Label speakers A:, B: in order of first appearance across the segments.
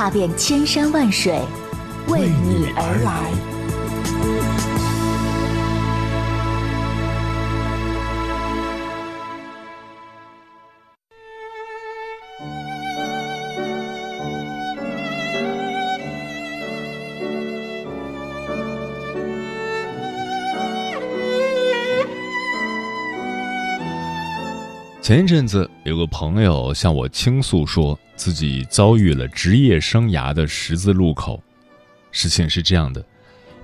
A: 踏遍千山万水，为你而来。
B: 前一阵子，有个朋友向我倾诉，说自己遭遇了职业生涯的十字路口。事情是这样的：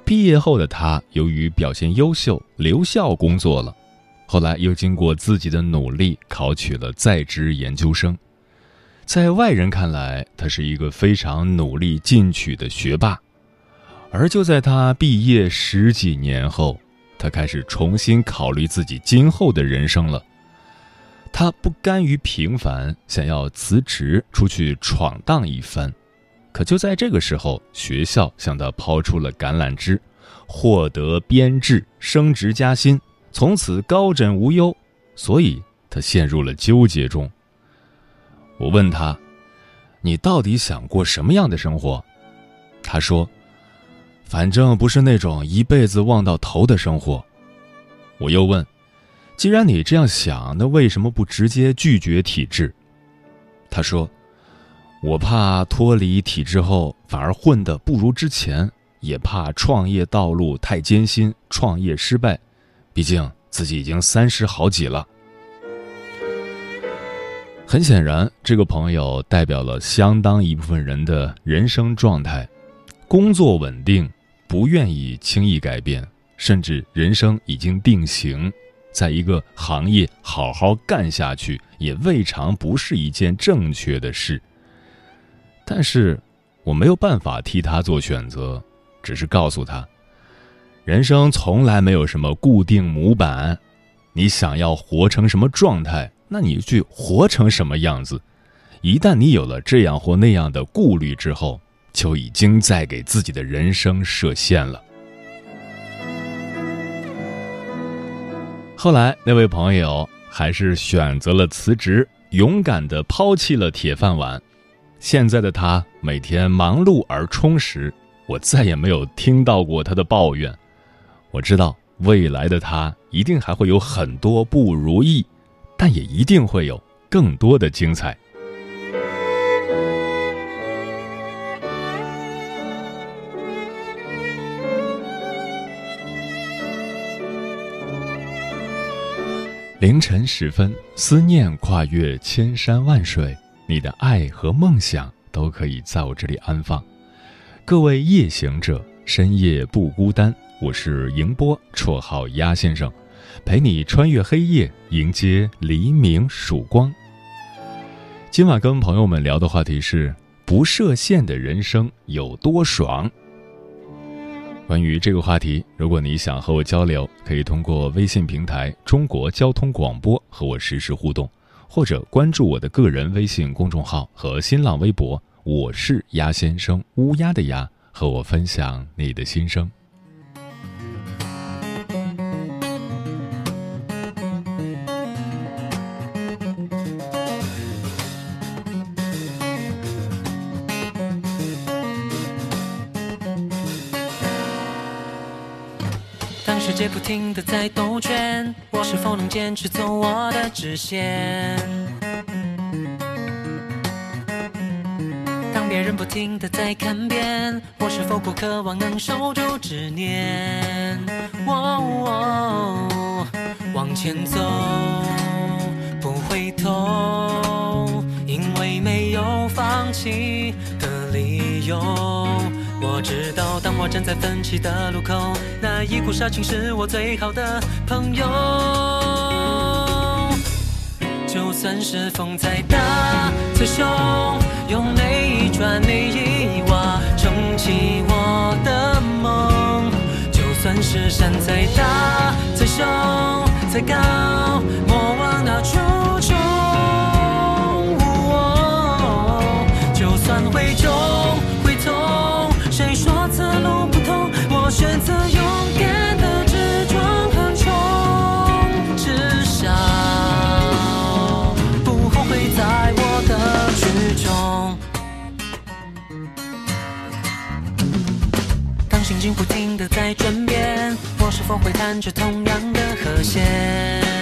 B: 毕业后的他，由于表现优秀，留校工作了。后来又经过自己的努力，考取了在职研究生。在外人看来，他是一个非常努力进取的学霸。而就在他毕业十几年后，他开始重新考虑自己今后的人生了。他不甘于平凡，想要辞职出去闯荡一番。可就在这个时候，学校向他抛出了橄榄枝，获得编制、升职加薪，从此高枕无忧。所以他陷入了纠结中。我问他：“你到底想过什么样的生活？”他说：“反正不是那种一辈子望到头的生活。”我又问。既然你这样想，那为什么不直接拒绝体制？他说：“我怕脱离体制后反而混得不如之前，也怕创业道路太艰辛，创业失败。毕竟自己已经三十好几了。”很显然，这个朋友代表了相当一部分人的人生状态：工作稳定，不愿意轻易改变，甚至人生已经定型。在一个行业好好干下去，也未尝不是一件正确的事。但是，我没有办法替他做选择，只是告诉他，人生从来没有什么固定模板，你想要活成什么状态，那你去活成什么样子。一旦你有了这样或那样的顾虑之后，就已经在给自己的人生设限了。后来，那位朋友还是选择了辞职，勇敢地抛弃了铁饭碗。现在的他每天忙碌而充实，我再也没有听到过他的抱怨。我知道未来的他一定还会有很多不如意，但也一定会有更多的精彩。凌晨时分，思念跨越千山万水，你的爱和梦想都可以在我这里安放。各位夜行者，深夜不孤单。我是迎波，绰号鸭先生，陪你穿越黑夜，迎接黎明曙光。今晚跟朋友们聊的话题是：不设限的人生有多爽？关于这个话题，如果你想和我交流，可以通过微信平台“中国交通广播”和我实时互动，或者关注我的个人微信公众号和新浪微博“我是鸭先生”（乌鸦的鸭），和我分享你的心声。
C: 不停的在兜圈，我是否能坚持走我的直线？当别人不停的在看扁，我是否不渴望能守住执念？往前走，不回头，因为没有放弃的理由。直到当我站在分歧的路口，那一股杀情是我最好的朋友。就算是风再大再凶，用每一砖每一瓦撑起我的梦。就算是山再大再凶再高，我望那初衷。就算会重。谁说此路不通？我选择勇敢的直撞横冲，至少不后悔在我的举中。当心情不停的在转变，我是否会弹着同样的和弦？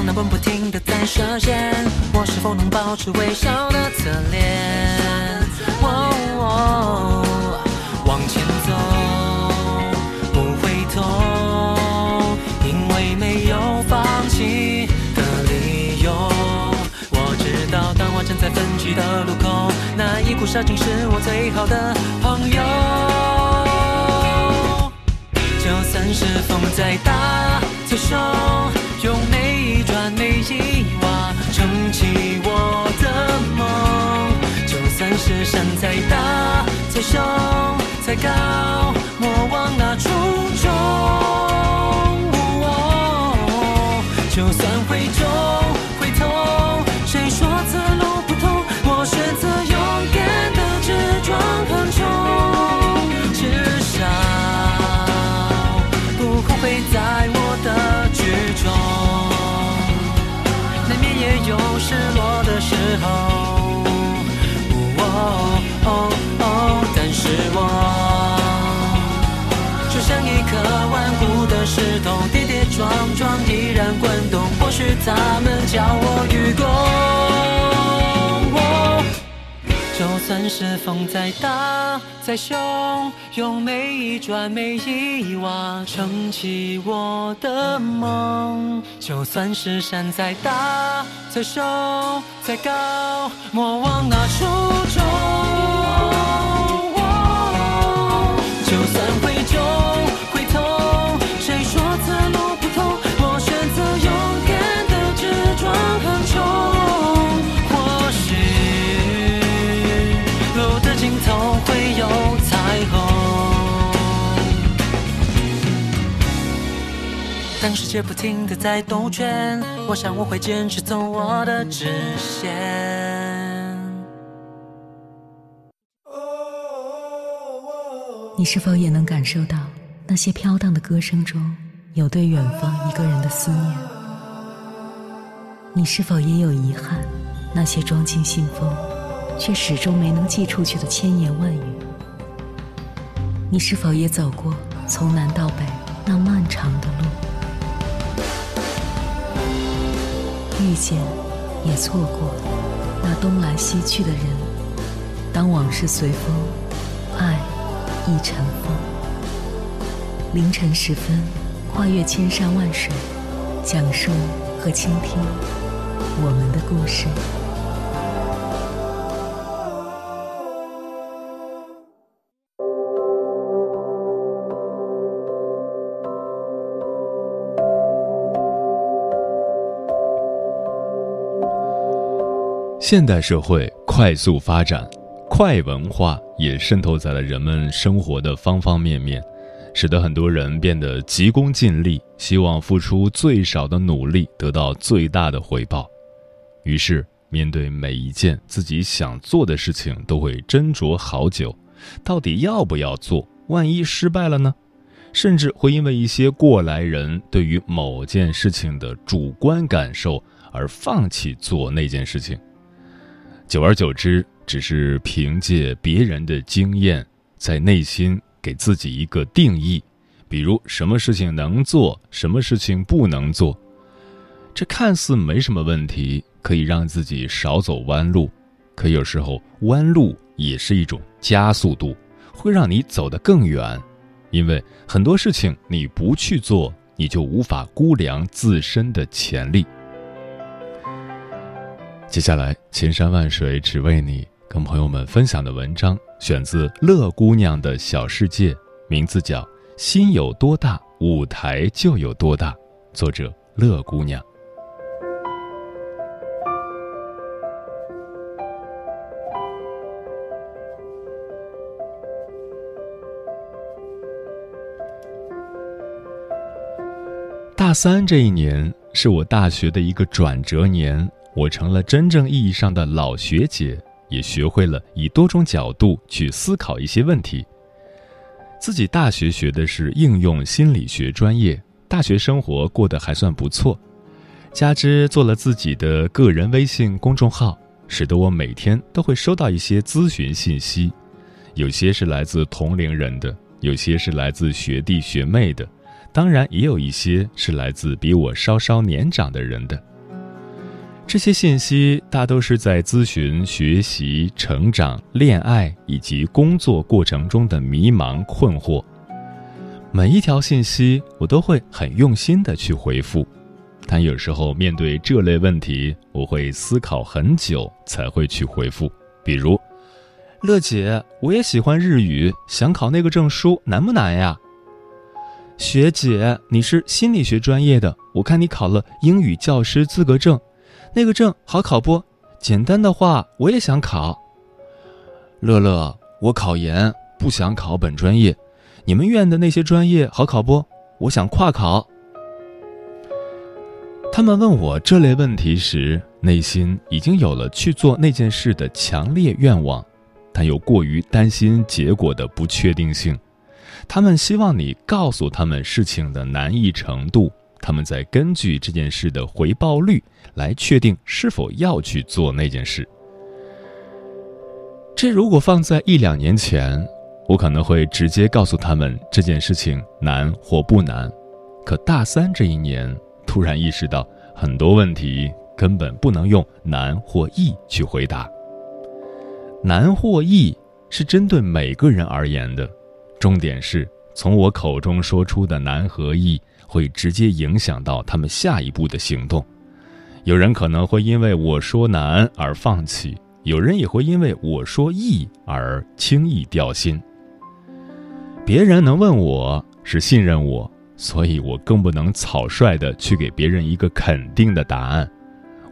C: 当那本不停的在射线，我是否能保持微笑的侧脸？哦往前走，不回头，因为没有放弃的理由。我知道，当我站在分歧的路口，那一股杀劲是我最好的朋友。就算是风再大再凶，每一瓦撑起我的梦。就算是山再大再凶再高，莫忘那初衷。就算会重跌跌撞撞依然滚动。或许他们教我愚公。就算是风再大再凶，用每一砖每一瓦撑起我的梦。就算是山再大再瘦再高，莫忘那初不停的在兜圈，我想我会坚持走我的直线。
D: 你是否也能感受到那些飘荡的歌声中有对远方一个人的思念？你是否也有遗憾？那些装进信封却始终没能寄出去的千言万语？你是否也走过从南到北那漫长的路遇见，也错过那东来西去的人。当往事随风，爱。已成风，凌晨时分，跨越千山万水，讲述和倾听我们的故事。
B: 现代社会快速发展。快文化也渗透在了人们生活的方方面面，使得很多人变得急功近利，希望付出最少的努力得到最大的回报。于是，面对每一件自己想做的事情，都会斟酌好久，到底要不要做？万一失败了呢？甚至会因为一些过来人对于某件事情的主观感受而放弃做那件事情。久而久之，只是凭借别人的经验，在内心给自己一个定义，比如什么事情能做，什么事情不能做。这看似没什么问题，可以让自己少走弯路，可有时候弯路也是一种加速度，会让你走得更远。因为很多事情你不去做，你就无法估量自身的潜力。接下来千山万水只为你跟朋友们分享的文章选自乐姑娘的小世界名字叫心有多大舞台就有多大作者乐姑娘。大三这一年是我大学的一个转折年我成了真正意义上的老学姐，也学会了以多种角度去思考一些问题。自己大学学的是应用心理学专业，大学生活过得还算不错，加之做了自己的个人微信公众号，使得我每天都会收到一些咨询信息，有些是来自同龄人的，有些是来自学弟学妹的，当然也有一些是来自比我稍稍年长的人的。这些信息大都是在咨询学习、成长、恋爱以及工作过程中的迷茫困惑。每一条信息我都会很用心的去回复，但有时候面对这类问题，我会思考很久才会去回复。比如，乐姐，我也喜欢日语，想考那个证书，难不难呀？学姐，你是心理学专业的，我看你考了英语教师资格证。那个证好考不？简单的话我也想考。乐乐，我考研不想考本专业，你们院的那些专业好考不？我想跨考。他们问我这类问题时，内心已经有了去做那件事的强烈愿望，但又过于担心结果的不确定性。他们希望你告诉他们事情的难易程度。他们在根据这件事的回报率来确定是否要去做那件事。这如果放在一两年前，我可能会直接告诉他们这件事情难或不难。可大三这一年，突然意识到很多问题根本不能用难或易去回答。难或易是针对每个人而言的，重点是从我口中说出的难和易。会直接影响到他们下一步的行动。有人可能会因为我说难而放弃，有人也会因为我说易而轻易掉心。别人能问我是信任我，所以我更不能草率的去给别人一个肯定的答案。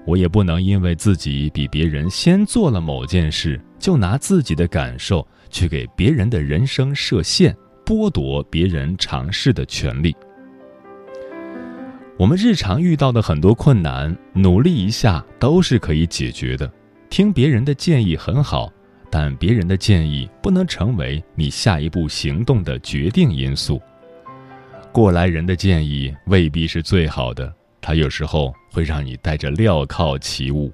B: 我也不能因为自己比别人先做了某件事，就拿自己的感受去给别人的人生设限，剥夺别人尝试的权利。我们日常遇到的很多困难，努力一下都是可以解决的。听别人的建议很好，但别人的建议不能成为你下一步行动的决定因素。过来人的建议未必是最好的，他有时候会让你带着镣铐起舞。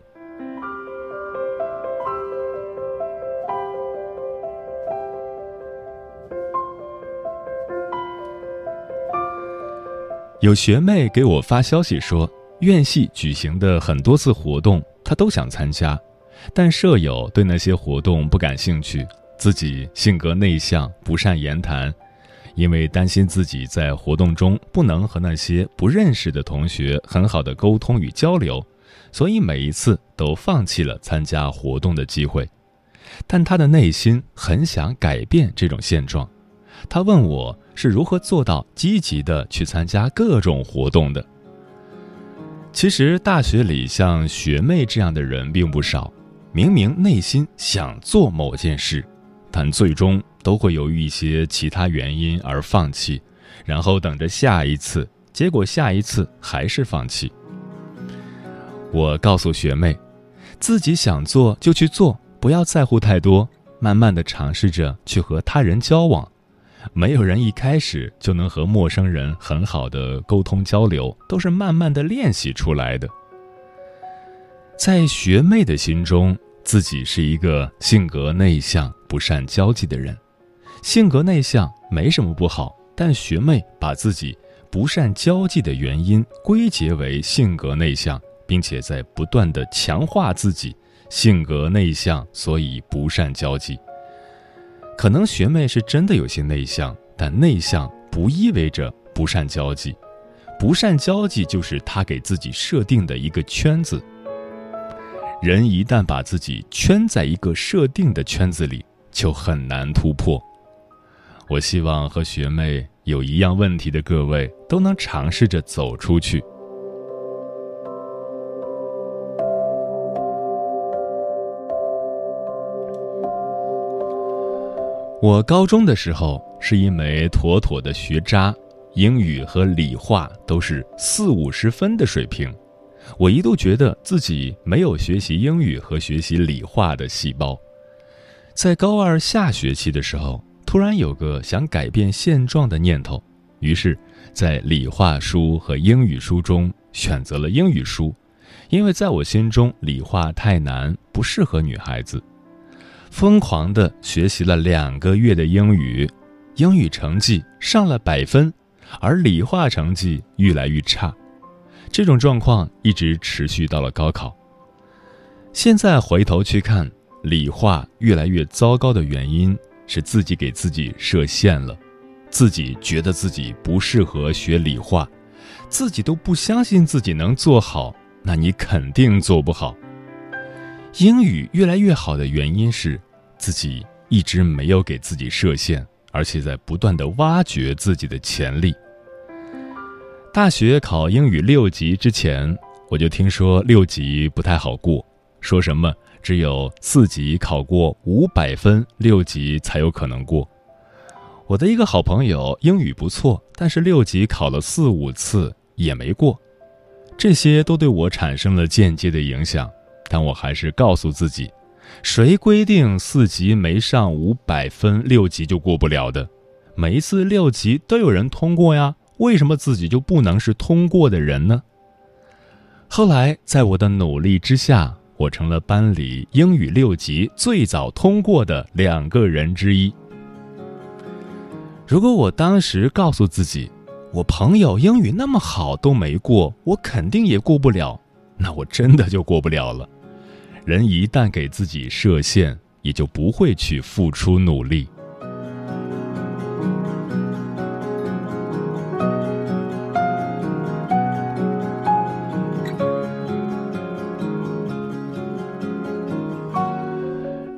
B: 有学妹给我发消息说，院系举行的很多次活动，她都想参加，但舍友对那些活动不感兴趣，自己性格内向，不善言谈，因为担心自己在活动中不能和那些不认识的同学很好的沟通与交流，所以每一次都放弃了参加活动的机会。但她的内心很想改变这种现状。他问我是如何做到积极的去参加各种活动的。其实大学里像学妹这样的人并不少，明明内心想做某件事，但最终都会由于一些其他原因而放弃，然后等着下一次，结果下一次还是放弃。我告诉学妹，自己想做就去做，不要在乎太多，慢慢的尝试着去和他人交往。没有人一开始就能和陌生人很好的沟通交流，都是慢慢的练习出来的。在学妹的心中，自己是一个性格内向、不善交际的人。性格内向没什么不好，但学妹把自己不善交际的原因归结为性格内向，并且在不断的强化自己性格内向，所以不善交际。可能学妹是真的有些内向，但内向不意味着不善交际，不善交际就是她给自己设定的一个圈子。人一旦把自己圈在一个设定的圈子里，就很难突破。我希望和学妹有一样问题的各位都能尝试着走出去。我高中的时候是一枚妥妥的学渣，英语和理化都是四五十分的水平。我一度觉得自己没有学习英语和学习理化的细胞。在高二下学期的时候，突然有个想改变现状的念头，于是，在理化书和英语书中选择了英语书，因为在我心中理化太难，不适合女孩子。疯狂地学习了两个月的英语，英语成绩上了百分，而理化成绩越来越差。这种状况一直持续到了高考。现在回头去看，理化越来越糟糕的原因是自己给自己设限了，自己觉得自己不适合学理化，自己都不相信自己能做好，那你肯定做不好。英语越来越好的原因是，自己一直没有给自己设限，而且在不断的挖掘自己的潜力。大学考英语六级之前，我就听说六级不太好过，说什么只有四级考过五百分，六级才有可能过。我的一个好朋友英语不错，但是六级考了四五次也没过，这些都对我产生了间接的影响。但我还是告诉自己，谁规定四级没上五百分，六级就过不了的？每一次六级都有人通过呀，为什么自己就不能是通过的人呢？后来，在我的努力之下，我成了班里英语六级最早通过的两个人之一。如果我当时告诉自己，我朋友英语那么好都没过，我肯定也过不了，那我真的就过不了了。人一旦给自己设限，也就不会去付出努力。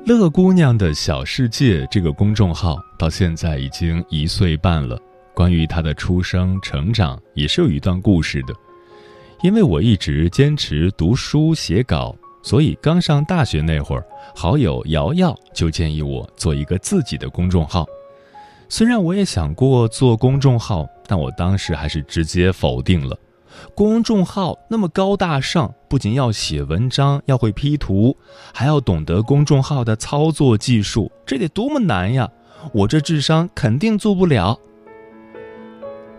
B: 乐姑娘的小世界这个公众号到现在已经一岁半了，关于她的出生、成长也是有一段故事的。因为我一直坚持读书写稿。所以刚上大学那会儿，好友瑶瑶就建议我做一个自己的公众号。虽然我也想过做公众号，但我当时还是直接否定了。公众号那么高大上，不仅要写文章，要会 P 图，还要懂得公众号的操作技术，这得多么难呀！我这智商肯定做不了。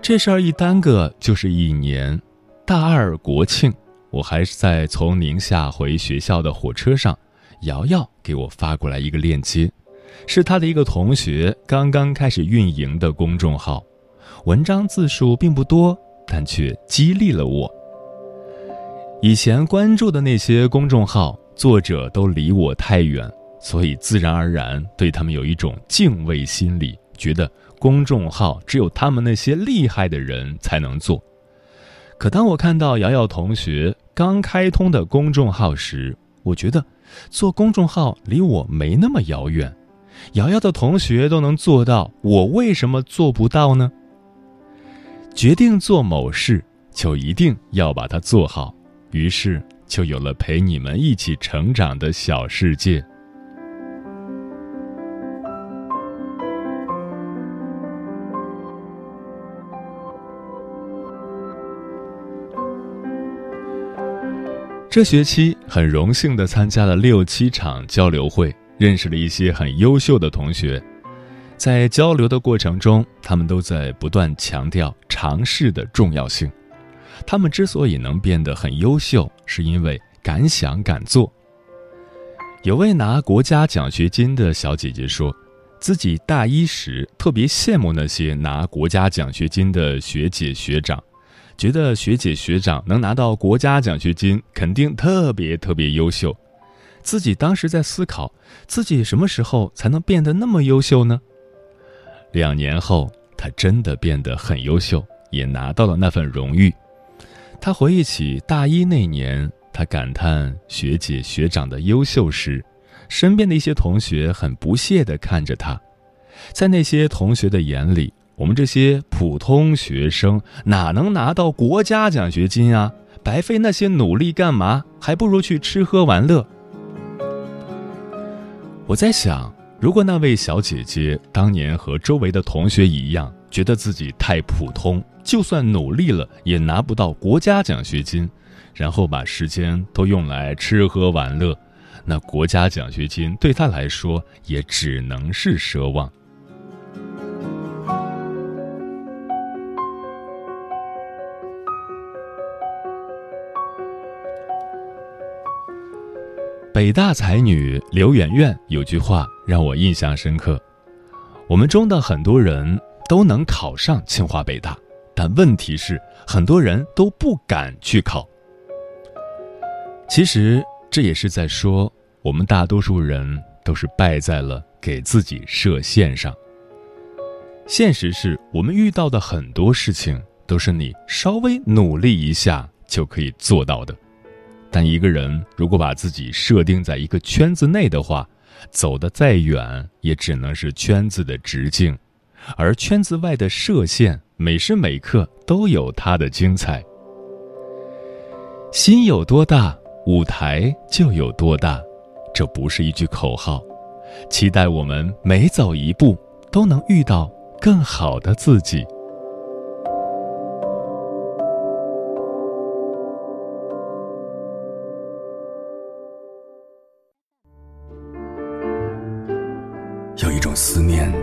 B: 这事儿一耽搁就是一年，大二国庆。我还是在从宁夏回学校的火车上，瑶瑶给我发过来一个链接，是她的一个同学刚刚开始运营的公众号，文章字数并不多，但却激励了我。以前关注的那些公众号作者都离我太远，所以自然而然对他们有一种敬畏心理，觉得公众号只有他们那些厉害的人才能做。可当我看到瑶瑶同学刚开通的公众号时，我觉得做公众号离我没那么遥远。瑶瑶的同学都能做到，我为什么做不到呢？决定做某事，就一定要把它做好，于是就有了陪你们一起成长的小世界。这学期很荣幸地参加了六七场交流会，认识了一些很优秀的同学。在交流的过程中，他们都在不断强调尝试的重要性。他们之所以能变得很优秀，是因为敢想敢做。有位拿国家奖学金的小姐姐说，自己大一时特别羡慕那些拿国家奖学金的学姐学长。觉得学姐学长能拿到国家奖学金，肯定特别特别优秀。自己当时在思考，自己什么时候才能变得那么优秀呢？两年后，他真的变得很优秀，也拿到了那份荣誉。他回忆起大一那年，他感叹学姐学长的优秀时，身边的一些同学很不屑地看着他，在那些同学的眼里。我们这些普通学生哪能拿到国家奖学金啊？白费那些努力干嘛？还不如去吃喝玩乐。我在想，如果那位小姐姐当年和周围的同学一样，觉得自己太普通，就算努力了也拿不到国家奖学金，然后把时间都用来吃喝玩乐，那国家奖学金对她来说也只能是奢望。北大才女刘媛媛有句话让我印象深刻：我们中的很多人都能考上清华北大，但问题是很多人都不敢去考。其实这也是在说，我们大多数人都是败在了给自己设限上。现实是我们遇到的很多事情都是你稍微努力一下就可以做到的。但一个人如果把自己设定在一个圈子内的话，走得再远也只能是圈子的直径，而圈子外的射线每时每刻都有它的精彩。心有多大，舞台就有多大，这不是一句口号。期待我们每走一步都能遇到更好的自己。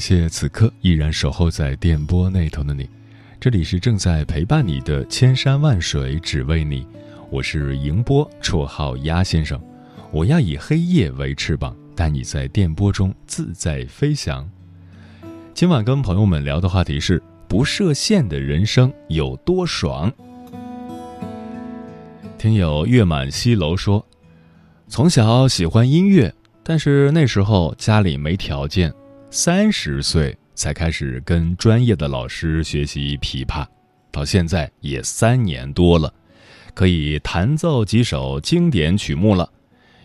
B: 谢此刻依然守候在电波那头的你，这里是正在陪伴你的千山万水只为你，我是迎波，绰号鸭先生，我要以黑夜为翅膀，带你在电波中自在飞翔。今晚跟朋友们聊的话题是不设限的人生有多爽。听友月满西楼说，从小喜欢音乐，但是那时候家里没条件。三十岁才开始跟专业的老师学习琵琶，到现在也三年多了，可以弹奏几首经典曲目了，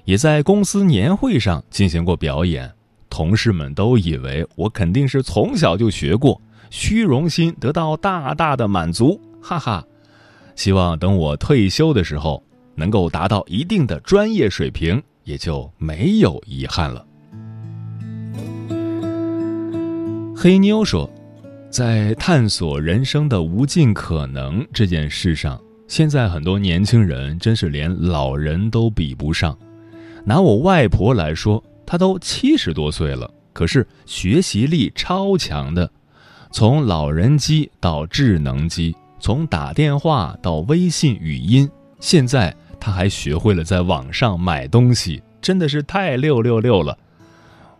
B: 也在公司年会上进行过表演。同事们都以为我肯定是从小就学过，虚荣心得到大大的满足，哈哈！希望等我退休的时候，能够达到一定的专业水平，也就没有遗憾了。黑妞说：“在探索人生的无尽可能这件事上，现在很多年轻人真是连老人都比不上。拿我外婆来说，她都七十多岁了，可是学习力超强的，从老人机到智能机，从打电话到微信语音，现在她还学会了在网上买东西，真的是太六六六了。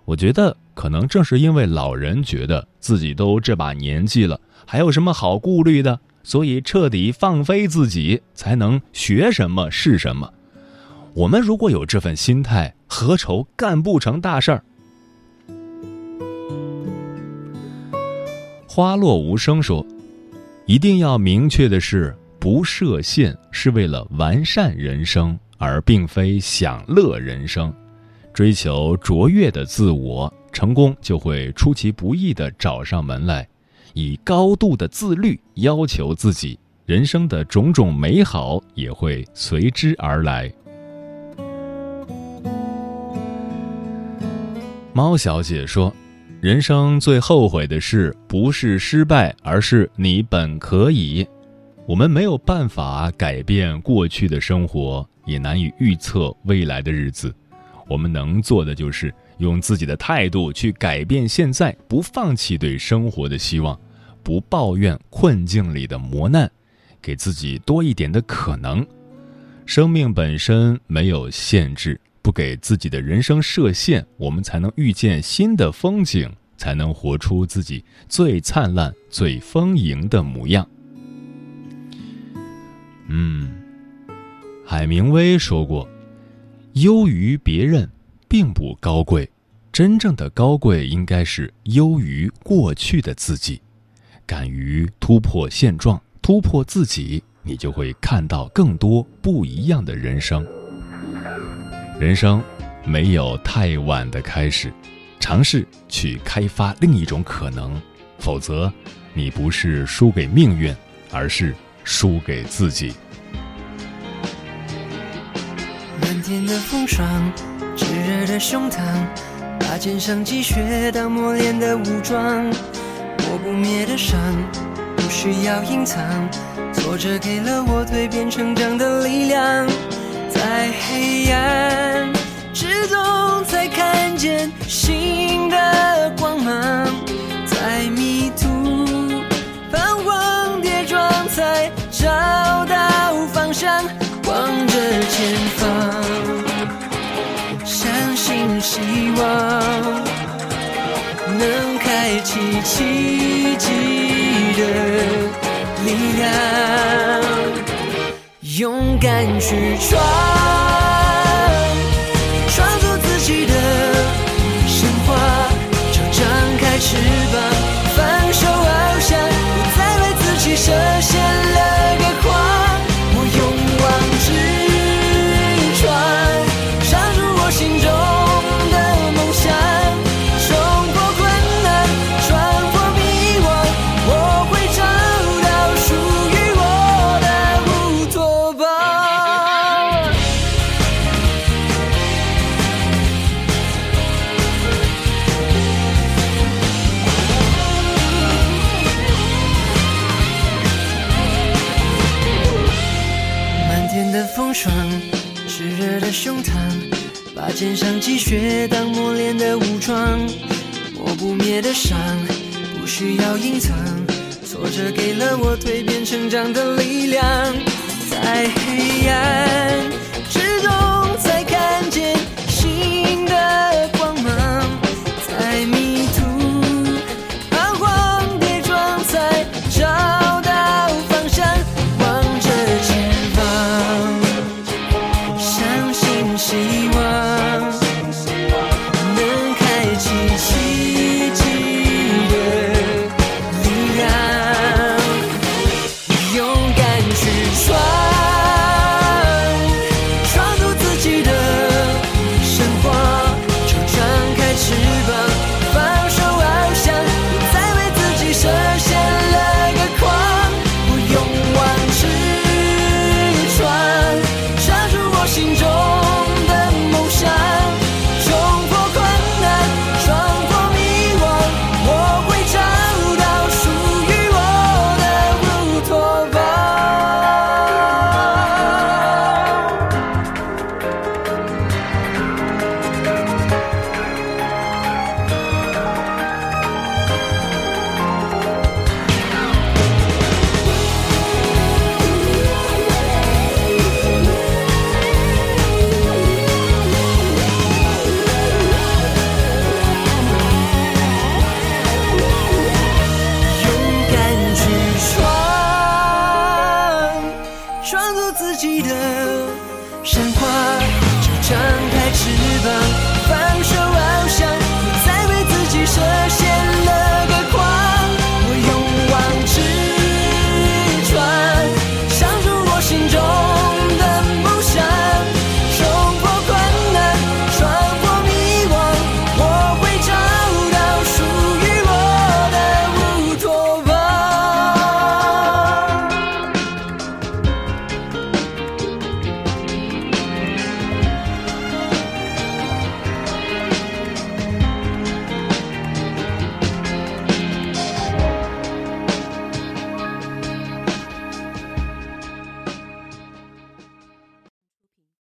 B: 我觉得。”可能正是因为老人觉得自己都这把年纪了，还有什么好顾虑的，所以彻底放飞自己，才能学什么是什么。我们如果有这份心态，何愁干不成大事儿？花落无声说：“一定要明确的是，不设限是为了完善人生，而并非享乐人生。追求卓越的自我。”成功就会出其不意地找上门来，以高度的自律要求自己，人生的种种美好也会随之而来。猫小姐说：“人生最后悔的事，不是失败，而是你本可以。我们没有办法改变过去的生活，也难以预测未来的日子。我们能做的就是。”用自己的态度去改变现在，不放弃对生活的希望，不抱怨困境里的磨难，给自己多一点的可能。生命本身没有限制，不给自己的人生设限，我们才能遇见新的风景，才能活出自己最灿烂、最丰盈的模样。嗯，海明威说过。优于别人并不高贵，真正的高贵应该是优于过去的自己。敢于突破现状，突破自己，你就会看到更多不一样的人生。人生没有太晚的开始，尝试去开发另一种可能，否则你不是输给命运，而是输给自己。
C: 漫天的风霜，炽热的胸膛，把肩上积雪当磨练的武装。磨不灭的伤，不需要隐藏。挫折给了我蜕变成长的力量，在黑暗之中才看见奇迹的力量，勇敢去闯，创作自己的神话，就张开翅膀，放手翱翔，不再为自己设限。肩上积雪当磨练的武装，磨不灭的伤，不需要隐藏。挫折给了我蜕变成长的力量，在黑暗之中才